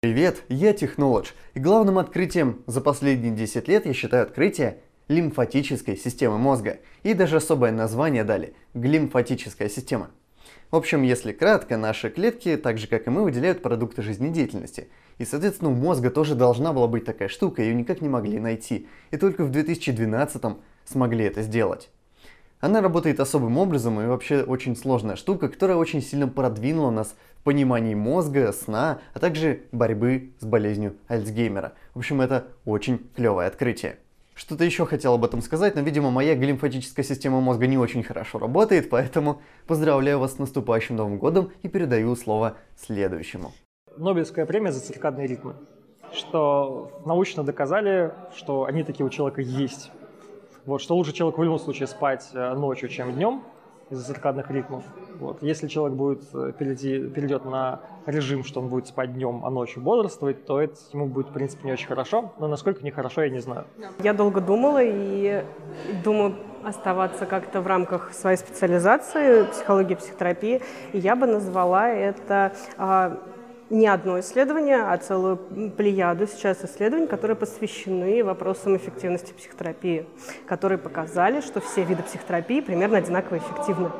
Привет, я Технолодж, и главным открытием за последние 10 лет я считаю открытие лимфатической системы мозга. И даже особое название дали – глимфатическая система. В общем, если кратко, наши клетки, так же как и мы, выделяют продукты жизнедеятельности. И, соответственно, у мозга тоже должна была быть такая штука, ее никак не могли найти. И только в 2012 смогли это сделать. Она работает особым образом и вообще очень сложная штука, которая очень сильно продвинула нас понимании мозга, сна, а также борьбы с болезнью Альцгеймера. В общем, это очень клевое открытие. Что-то еще хотел об этом сказать, но, видимо, моя глимфатическая система мозга не очень хорошо работает, поэтому поздравляю вас с наступающим Новым годом и передаю слово следующему. Нобелевская премия за циркадные ритмы, что научно доказали, что они такие у человека есть. Вот, что лучше человеку в любом случае спать э, ночью, чем днем из-за циркадных ритмов. Вот. Если человек будет э, перейти, перейдет на режим, что он будет спать днем, а ночью бодрствовать, то это ему будет, в принципе, не очень хорошо. Но насколько нехорошо, я не знаю. Я долго думала и думаю оставаться как-то в рамках своей специализации, психологии, психотерапии. И я бы назвала это а, не одно исследование, а целую плеяду сейчас исследований, которые посвящены вопросам эффективности психотерапии, которые показали, что все виды психотерапии примерно одинаково эффективны.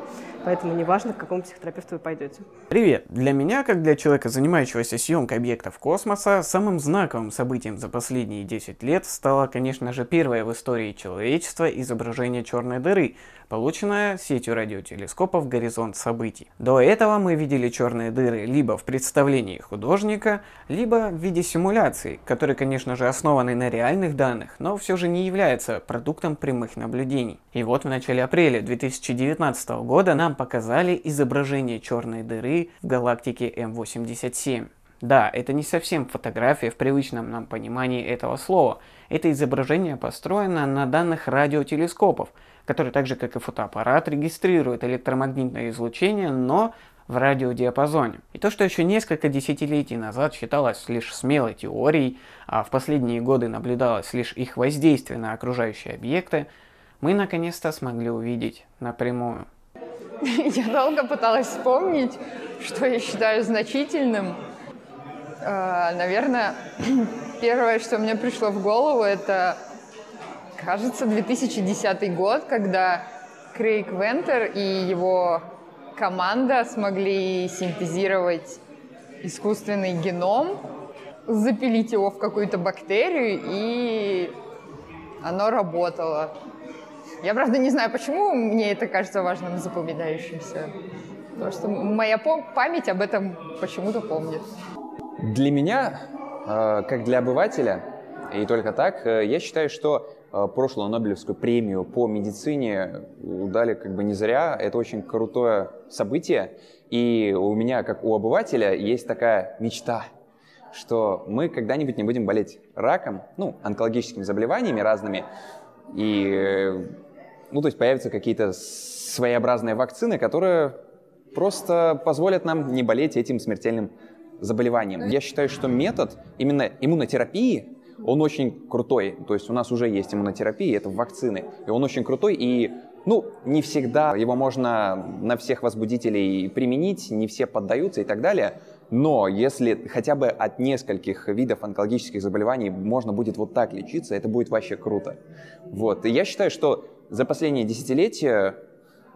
Поэтому неважно, к какому психотерапевту вы пойдете. Привет! Для меня, как для человека, занимающегося съемкой объектов космоса, самым знаковым событием за последние 10 лет стало, конечно же, первое в истории человечества изображение черной дыры, полученная сетью радиотелескопов «Горизонт событий». До этого мы видели черные дыры либо в представлении художника, либо в виде симуляций, которые, конечно же, основаны на реальных данных, но все же не являются продуктом прямых наблюдений. И вот в начале апреля 2019 года нам показали изображение черной дыры в галактике М87. Да, это не совсем фотография в привычном нам понимании этого слова. Это изображение построено на данных радиотелескопов, которые так же как и фотоаппарат регистрируют электромагнитное излучение, но в радиодиапазоне. И то, что еще несколько десятилетий назад считалось лишь смелой теорией, а в последние годы наблюдалось лишь их воздействие на окружающие объекты, мы наконец-то смогли увидеть напрямую. Я долго пыталась вспомнить, что я считаю значительным. А, наверное, первое, что мне пришло в голову, это кажется, 2010 год, когда Крейг Вентер и его команда смогли синтезировать искусственный геном, запилить его в какую-то бактерию, и оно работало. Я, правда, не знаю, почему мне это кажется важным запоминающимся. Потому что моя память об этом почему-то помнит. Для меня, э, как для обывателя, и только так, э, я считаю, что Э, прошлую Нобелевскую премию по медицине дали как бы не зря. Это очень крутое событие. И у меня, как у обывателя, есть такая мечта, что мы когда-нибудь не будем болеть раком, ну, онкологическими заболеваниями разными. И, ну, то есть появятся какие-то своеобразные вакцины, которые просто позволят нам не болеть этим смертельным заболеванием. Я считаю, что метод именно иммунотерапии он очень крутой. То есть у нас уже есть иммунотерапия, это вакцины. И он очень крутой, и ну, не всегда его можно на всех возбудителей применить, не все поддаются и так далее. Но если хотя бы от нескольких видов онкологических заболеваний можно будет вот так лечиться, это будет вообще круто. Вот. И я считаю, что за последние десятилетия,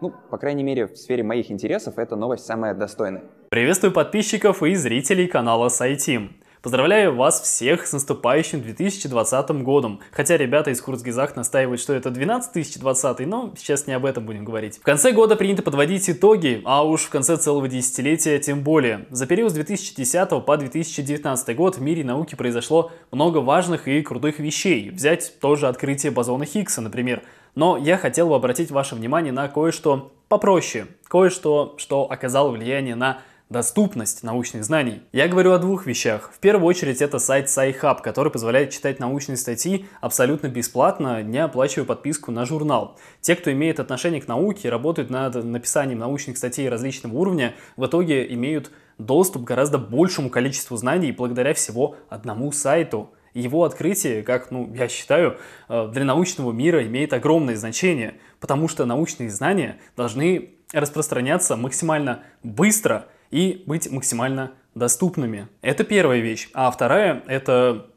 ну, по крайней мере, в сфере моих интересов, эта новость самая достойная. Приветствую подписчиков и зрителей канала Сайтим. Поздравляю вас всех с наступающим 2020 годом. Хотя ребята из Курцгизах настаивают, что это 12 2020, но сейчас не об этом будем говорить. В конце года принято подводить итоги, а уж в конце целого десятилетия тем более. За период с 2010 по 2019 год в мире науки произошло много важных и крутых вещей. Взять тоже открытие бозона Хиггса, например. Но я хотел бы обратить ваше внимание на кое-что попроще, кое-что, что оказало влияние на доступность научных знаний. Я говорю о двух вещах. В первую очередь это сайт SciHub, который позволяет читать научные статьи абсолютно бесплатно, не оплачивая подписку на журнал. Те, кто имеет отношение к науке, работают над написанием научных статей различного уровня, в итоге имеют доступ к гораздо большему количеству знаний благодаря всего одному сайту. Его открытие, как ну, я считаю, э, для научного мира имеет огромное значение, потому что научные знания должны распространяться максимально быстро и быть максимально доступными. Это первая вещь. А вторая — это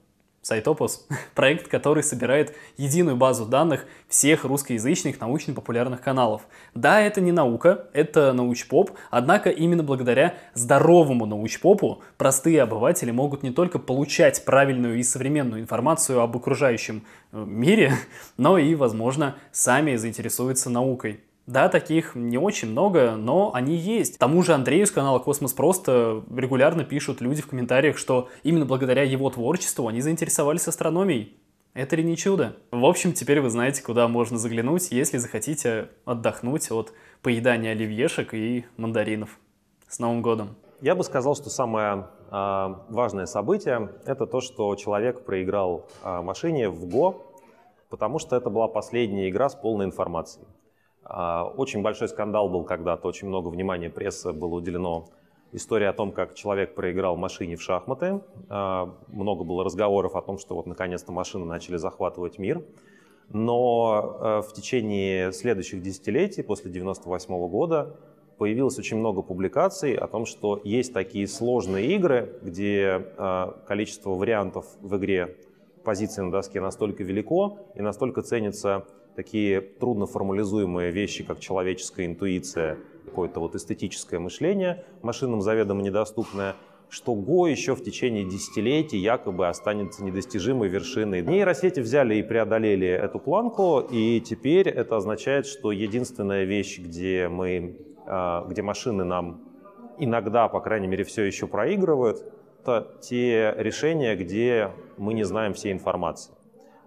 Сайтопус – проект, который собирает единую базу данных всех русскоязычных научно-популярных каналов. Да, это не наука, это научпоп, однако именно благодаря здоровому научпопу простые обыватели могут не только получать правильную и современную информацию об окружающем э, мире, но и, возможно, сами заинтересуются наукой. Да, таких не очень много, но они есть. К тому же Андрею с канала Космос Просто регулярно пишут люди в комментариях, что именно благодаря его творчеству они заинтересовались астрономией. Это ли не чудо? В общем, теперь вы знаете, куда можно заглянуть, если захотите отдохнуть от поедания оливьешек и мандаринов. С Новым годом! Я бы сказал, что самое э, важное событие – это то, что человек проиграл э, машине в ГО, потому что это была последняя игра с полной информацией. А, очень большой скандал был когда-то, очень много внимания прессы было уделено истории о том, как человек проиграл машине в шахматы. А, много было разговоров о том, что вот наконец-то машины начали захватывать мир. Но а, в течение следующих десятилетий, после 1998 года, появилось очень много публикаций о том, что есть такие сложные игры, где количество вариантов в игре позиций на доске настолько велико и настолько ценится такие трудно формализуемые вещи, как человеческая интуиция, какое-то вот эстетическое мышление, машинам заведомо недоступное, что Го еще в течение десятилетий якобы останется недостижимой вершиной. Нейросети взяли и преодолели эту планку, и теперь это означает, что единственная вещь, где, мы, а, где машины нам иногда, по крайней мере, все еще проигрывают, это те решения, где мы не знаем всей информации.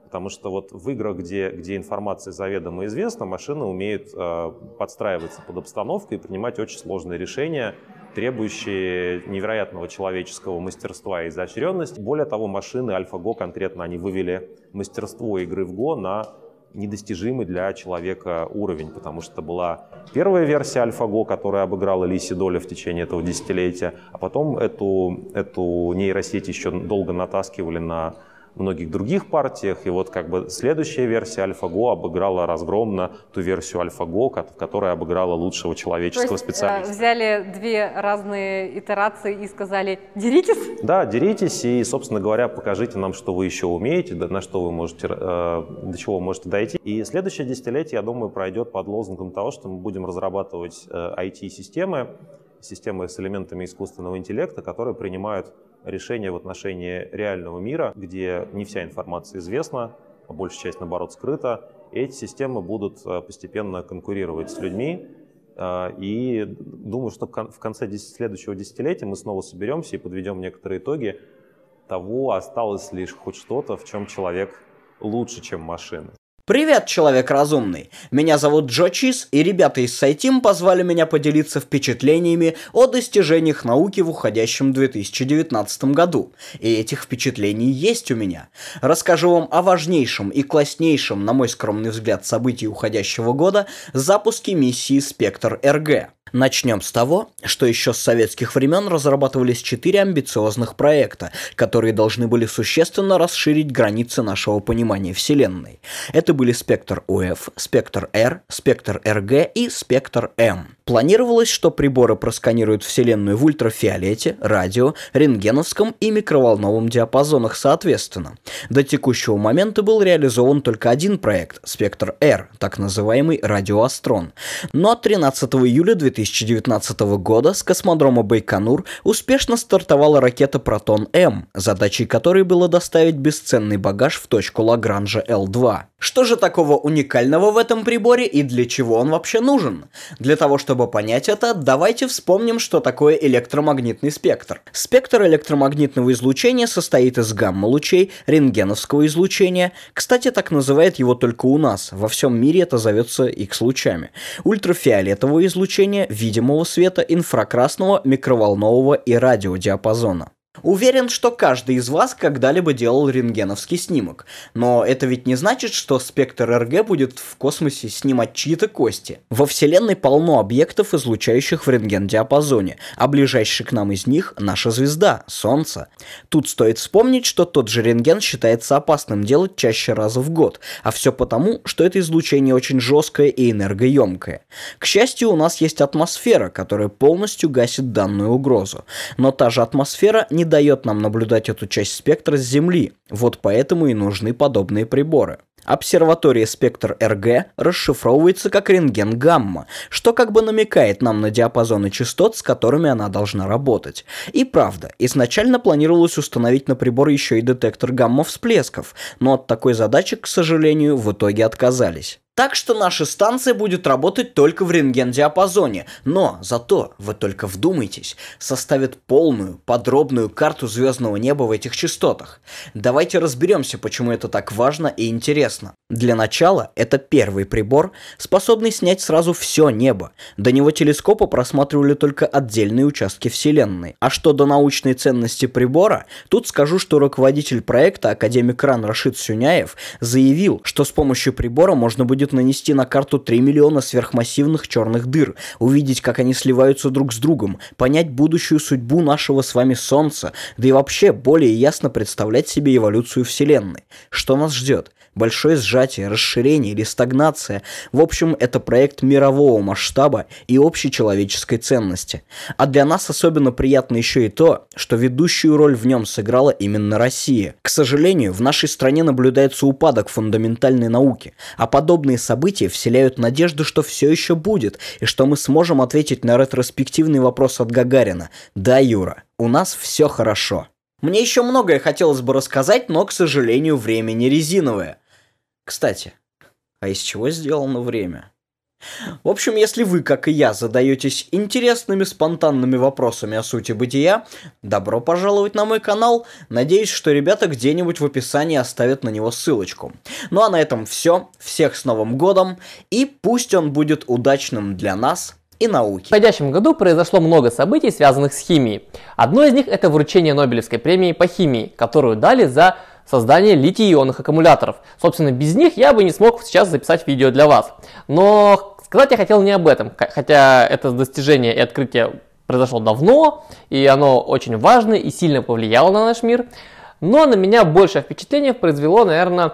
Потому что вот в играх, где, где информация заведомо известна, машина умеет э, подстраиваться под обстановку и принимать очень сложные решения, требующие невероятного человеческого мастерства и изощренности. Более того, машины AlphaGo конкретно, они вывели мастерство игры в Go на недостижимый для человека уровень, потому что была первая версия AlphaGo, которая обыграла Лиси Доля в течение этого десятилетия, а потом эту, эту нейросеть еще долго натаскивали на многих других партиях. И вот как бы следующая версия AlphaGo обыграла разгромно ту версию AlphaGo, которая обыграла лучшего человеческого То есть, специалиста. Э, взяли две разные итерации и сказали «деритесь»? Да, деритесь и, собственно говоря, покажите нам, что вы еще умеете, на что вы можете, э, до чего вы можете дойти. И следующее десятилетие, я думаю, пройдет под лозунгом того, что мы будем разрабатывать IT-системы, э, системы с элементами искусственного интеллекта, которые принимают решения в отношении реального мира, где не вся информация известна, а большая часть, наоборот, скрыта. Эти системы будут э, постепенно конкурировать с людьми. Э, и думаю, что в конце следующего десятилетия мы снова соберемся и подведем некоторые итоги того, осталось лишь хоть что-то, в чем человек лучше, чем машины. Привет, человек разумный! Меня зовут Джо Чиз, и ребята из Сайтим позвали меня поделиться впечатлениями о достижениях науки в уходящем 2019 году. И этих впечатлений есть у меня. Расскажу вам о важнейшем и класснейшем, на мой скромный взгляд, событии уходящего года – запуске миссии «Спектр РГ». Начнем с того, что еще с советских времен разрабатывались четыре амбициозных проекта, которые должны были существенно расширить границы нашего понимания Вселенной. Это были спектр УФ, спектр Р, спектр РГ и спектр М. Планировалось, что приборы просканируют Вселенную в ультрафиолете, радио, рентгеновском и микроволновом диапазонах соответственно. До текущего момента был реализован только один проект – спектр Р, так называемый радиоастрон. Но 13 июля 2019 года с космодрома Байконур успешно стартовала ракета Протон-М, задачей которой было доставить бесценный багаж в точку Лагранжа L2. Что же такого уникального в этом приборе и для чего он вообще нужен? Для того, чтобы понять это, давайте вспомним, что такое электромагнитный спектр. Спектр электромагнитного излучения состоит из гамма-лучей, рентгеновского излучения, кстати, так называют его только у нас, во всем мире это зовется X-лучами, ультрафиолетового излучения, видимого света, инфракрасного, микроволнового и радиодиапазона. Уверен, что каждый из вас когда-либо делал рентгеновский снимок. Но это ведь не значит, что спектр РГ будет в космосе снимать чьи-то кости. Во Вселенной полно объектов, излучающих в рентген-диапазоне, а ближайший к нам из них – наша звезда – Солнце. Тут стоит вспомнить, что тот же рентген считается опасным делать чаще раза в год, а все потому, что это излучение очень жесткое и энергоемкое. К счастью, у нас есть атмосфера, которая полностью гасит данную угрозу. Но та же атмосфера не дает нам наблюдать эту часть спектра с Земли, вот поэтому и нужны подобные приборы. Обсерватория спектр РГ расшифровывается как рентген гамма, что как бы намекает нам на диапазоны частот, с которыми она должна работать. И правда, изначально планировалось установить на прибор еще и детектор гамма-всплесков, но от такой задачи, к сожалению, в итоге отказались. Так что наша станция будет работать только в рентген-диапазоне, но зато, вы только вдумайтесь, составит полную, подробную карту звездного неба в этих частотах. Давайте разберемся, почему это так важно и интересно. Для начала, это первый прибор, способный снять сразу все небо. До него телескопы просматривали только отдельные участки Вселенной. А что до научной ценности прибора, тут скажу, что руководитель проекта, академик РАН Рашид Сюняев, заявил, что с помощью прибора можно будет нанести на карту 3 миллиона сверхмассивных черных дыр, увидеть, как они сливаются друг с другом, понять будущую судьбу нашего с вами Солнца, да и вообще более ясно представлять себе эволюцию Вселенной. Что нас ждет? Большое сжатие, расширение или стагнация. В общем, это проект мирового масштаба и общечеловеческой ценности. А для нас особенно приятно еще и то, что ведущую роль в нем сыграла именно Россия. К сожалению, в нашей стране наблюдается упадок фундаментальной науки, а подобные события вселяют надежду, что все еще будет, и что мы сможем ответить на ретроспективный вопрос от Гагарина. Да, Юра, у нас все хорошо. Мне еще многое хотелось бы рассказать, но, к сожалению, время не резиновое. Кстати, а из чего сделано время? В общем, если вы, как и я, задаетесь интересными спонтанными вопросами о сути бытия, добро пожаловать на мой канал. Надеюсь, что ребята где-нибудь в описании оставят на него ссылочку. Ну а на этом все. Всех с Новым Годом. И пусть он будет удачным для нас и науки. В уходящем году произошло много событий, связанных с химией. Одно из них это вручение Нобелевской премии по химии, которую дали за создание литий-ионных аккумуляторов. Собственно, без них я бы не смог сейчас записать видео для вас. Но сказать я хотел не об этом, хотя это достижение и открытие произошло давно, и оно очень важно и сильно повлияло на наш мир. Но на меня большее впечатление произвело, наверное,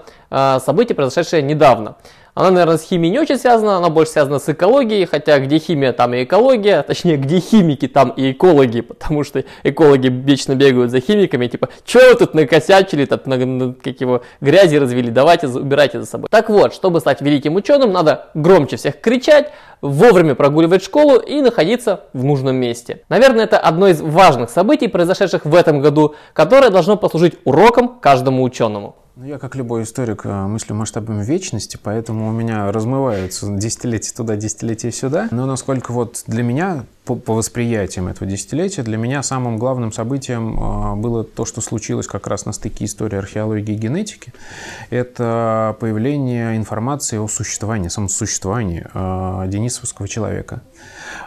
событие, произошедшее недавно. Она, наверное, с химией не очень связана, она больше связана с экологией, хотя где химия, там и экология, точнее, где химики, там и экологи, потому что экологи вечно бегают за химиками, типа, что вы тут накосячили, тут на, на, как его, грязи развели, давайте убирайте за собой. Так вот, чтобы стать великим ученым, надо громче всех кричать, вовремя прогуливать школу и находиться в нужном месте. Наверное, это одно из важных событий, произошедших в этом году, которое должно послужить уроком каждому ученому. Ну, я, как любой историк, э, мыслю масштабами вечности, поэтому у меня размываются десятилетия туда, десятилетия сюда. Но насколько вот для меня, по, по восприятиям этого десятилетия, для меня самым главным событием э, было то, что случилось как раз на стыке истории археологии и генетики. Это появление информации о существовании, самосуществовании э, денисовского человека.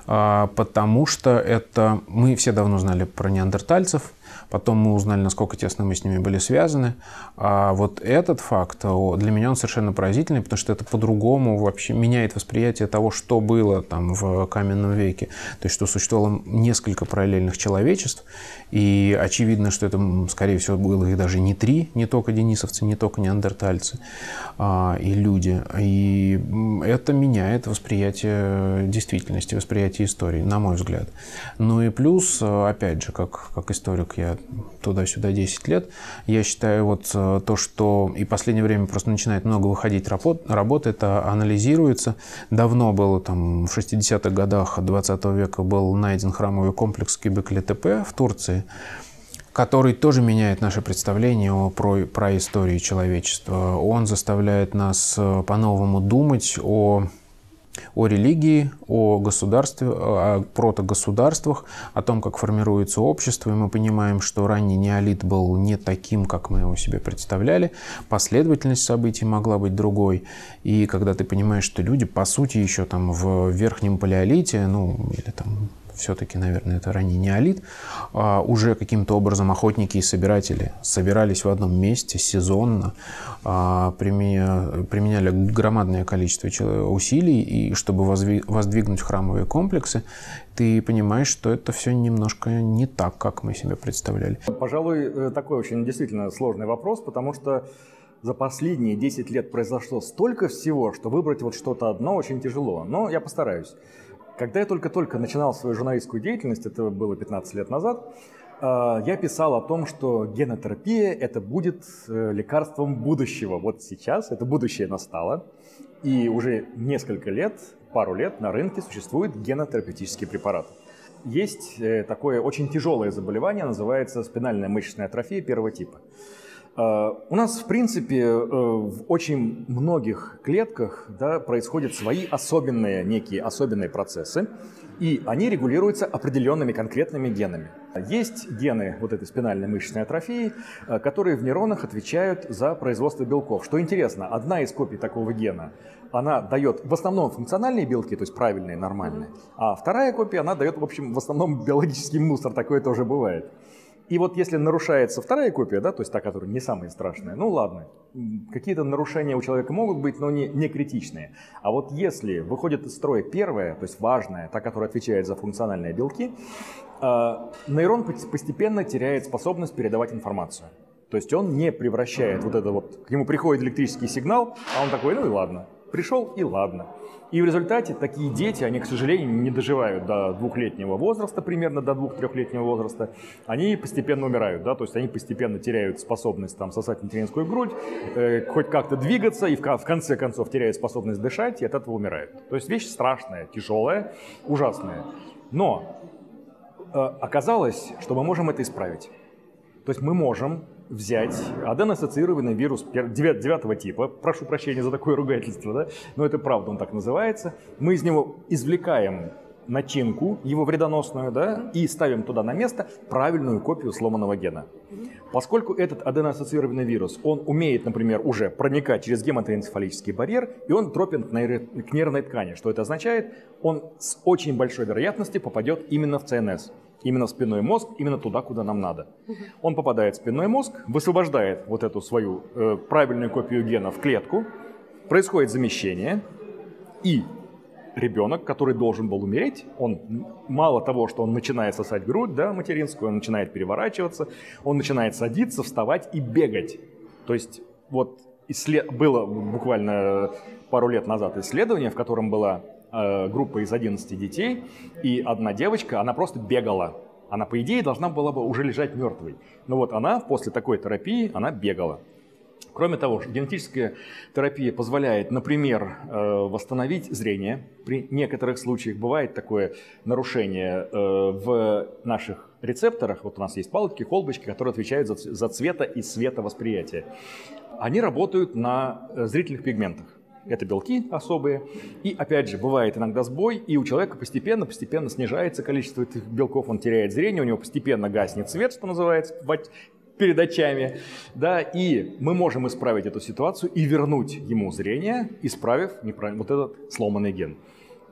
Потому что это мы все давно знали про неандертальцев, Потом мы узнали, насколько тесно мы с ними были связаны. А вот этот факт, для меня он совершенно поразительный, потому что это по-другому вообще меняет восприятие того, что было там в каменном веке. То есть, что существовало несколько параллельных человечеств, и очевидно, что это, скорее всего, было их даже не три, не только денисовцы, не только неандертальцы а, и люди. И это меняет восприятие действительности, восприятие истории, на мой взгляд. Ну и плюс, опять же, как, как историк я туда-сюда 10 лет. Я считаю, вот э, то, что и в последнее время просто начинает много выходить работ, работ это анализируется. Давно было, там, в 60-х годах 20 века был найден храмовый комплекс Кибекли-ТП в Турции, который тоже меняет наше представление о, про, про истории человечества. Он заставляет нас э, по-новому думать о о религии, о государстве, о протогосударствах, о том, как формируется общество, и мы понимаем, что ранний неолит был не таким, как мы его себе представляли, последовательность событий могла быть другой, и когда ты понимаешь, что люди, по сути, еще там в верхнем палеолите, ну, или там все-таки, наверное, это ранний неолит, а, уже каким-то образом охотники и собиратели собирались в одном месте сезонно, а, применя, применяли громадное количество усилий, и чтобы воздвигнуть храмовые комплексы, ты понимаешь, что это все немножко не так, как мы себе представляли. Пожалуй, э, такой очень действительно сложный вопрос, потому что за последние 10 лет произошло столько всего, что выбрать вот что-то одно очень тяжело. Но я постараюсь. Когда я только-только начинал свою журналистскую деятельность, это было 15 лет назад, э, я писал о том, что генотерапия – это будет э, лекарством будущего. Вот сейчас это будущее настало, и уже несколько лет, пару лет на рынке существуют генотерапевтические препараты. Есть э, такое очень тяжелое заболевание, называется спинальная мышечная атрофия первого типа. Э, у нас, в принципе, э, в очень многих клетках да, происходят свои особенные, некие особенные процессы, и они регулируются определенными конкретными генами. Есть гены вот этой спинальной мышечной атрофии, э, которые в нейронах отвечают за производство белков. Что интересно, одна из копий такого гена, она дает в основном функциональные белки, то есть правильные, нормальные, а вторая копия, она дает, в общем, в основном биологический мусор, такое тоже бывает. И вот если нарушается вторая копия, да, то есть та, которая не самая страшная, ну ладно, какие-то нарушения у человека могут быть, но не, не критичные. А вот если выходит из строя первая, то есть важная, та, которая отвечает за функциональные белки, э, нейрон постепенно теряет способность передавать информацию. То есть он не превращает вот это вот, к нему приходит электрический сигнал, а он такой, ну и ладно, пришел и ладно. И в результате такие дети, они, к сожалению, не доживают до двухлетнего возраста, примерно до двух-трехлетнего возраста, они постепенно умирают, да, то есть они постепенно теряют способность там сосать материнскую грудь, э, хоть как-то двигаться, и в, в конце концов теряют способность дышать, и от этого умирают. То есть вещь страшная, тяжелая, ужасная. Но э, оказалось, что мы можем это исправить. То есть мы можем взять аденоассоциированный вирус девятого типа, прошу прощения за такое ругательство, да, но это правда, он так называется, мы из него извлекаем начинку, его вредоносную, да, и ставим туда на место правильную копию сломанного гена. Поскольку этот аденоассоциированный вирус, он умеет, например, уже проникать через гематоэнцефалический барьер, и он тропен к, нервной ткани. Что это означает? Он с очень большой вероятностью попадет именно в ЦНС именно в спинной мозг, именно туда, куда нам надо. Он попадает в спинной мозг, высвобождает вот эту свою э, правильную копию гена в клетку, происходит замещение, и ребенок, который должен был умереть, он мало того, что он начинает сосать грудь, да, материнскую, он начинает переворачиваться, он начинает садиться, вставать и бегать. То есть вот исслед... было буквально пару лет назад исследование, в котором была группа из 11 детей, и одна девочка, она просто бегала. Она, по идее, должна была бы уже лежать мертвой. Но вот она после такой терапии, она бегала. Кроме того, генетическая терапия позволяет, например, э, восстановить зрение. При некоторых случаях бывает такое нарушение э, в наших рецепторах. Вот у нас есть палочки, колбочки, которые отвечают за цвета и световосприятие. Они работают на э, зрительных пигментах. Это белки особые. И опять же, бывает иногда сбой, и у человека постепенно-постепенно снижается количество этих белков, он теряет зрение, у него постепенно гаснет свет, что называется, перед очами, да, и мы можем исправить эту ситуацию и вернуть ему зрение, исправив вот этот сломанный ген.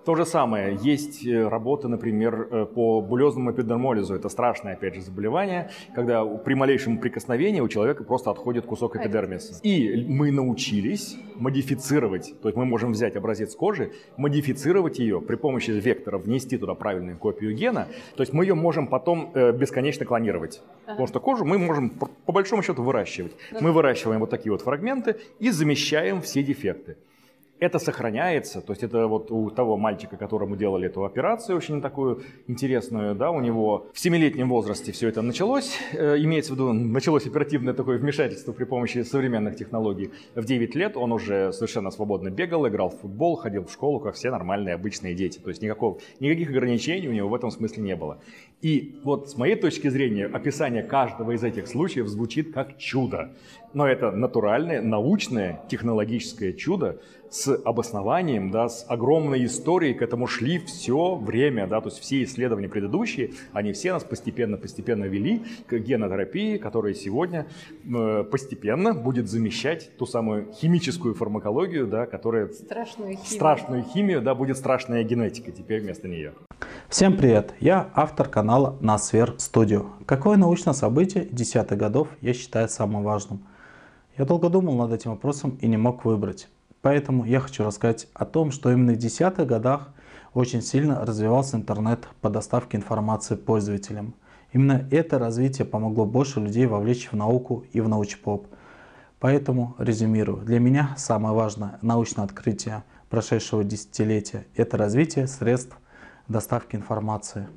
То же самое, есть э, работы, например, э, по булезному эпидермолизу. Это страшное, опять же, заболевание, когда при малейшем прикосновении у человека просто отходит кусок эпидермиса. И мы научились модифицировать, то есть мы можем взять образец кожи, модифицировать ее при помощи вектора, внести туда правильную копию гена, то есть мы ее можем потом э, бесконечно клонировать. Ага. Потому что кожу мы можем по большому счету выращивать. Да. Мы выращиваем вот такие вот фрагменты и замещаем все дефекты это сохраняется, то есть это вот у того мальчика, которому делали эту операцию, очень такую интересную, да, у него в семилетнем возрасте все это началось, э, имеется в виду, началось оперативное такое вмешательство при помощи современных технологий. В 9 лет он уже совершенно свободно бегал, играл в футбол, ходил в школу, как все нормальные обычные дети, то есть никакого, никаких ограничений у него в этом смысле не было. И вот с моей точки зрения описание каждого из этих случаев звучит как чудо. Но это натуральное, научное, технологическое чудо с обоснованием, да, с огромной историей к этому шли все время, да, то есть все исследования предыдущие, они все нас постепенно-постепенно вели к генотерапии, которая сегодня э, постепенно будет замещать ту самую химическую фармакологию, да, которая... Страшную химию. Страшную химию, да, будет страшная генетика теперь вместо нее. Всем привет! Я автор канала Насфер Studio. Какое научное событие десятых годов я считаю самым важным? Я долго думал над этим вопросом и не мог выбрать. Поэтому я хочу рассказать о том, что именно в десятых годах очень сильно развивался интернет по доставке информации пользователям. Именно это развитие помогло больше людей вовлечь в науку и в научпоп. Поэтому резюмирую. Для меня самое важное научное открытие прошедшего десятилетия – это развитие средств доставки информации.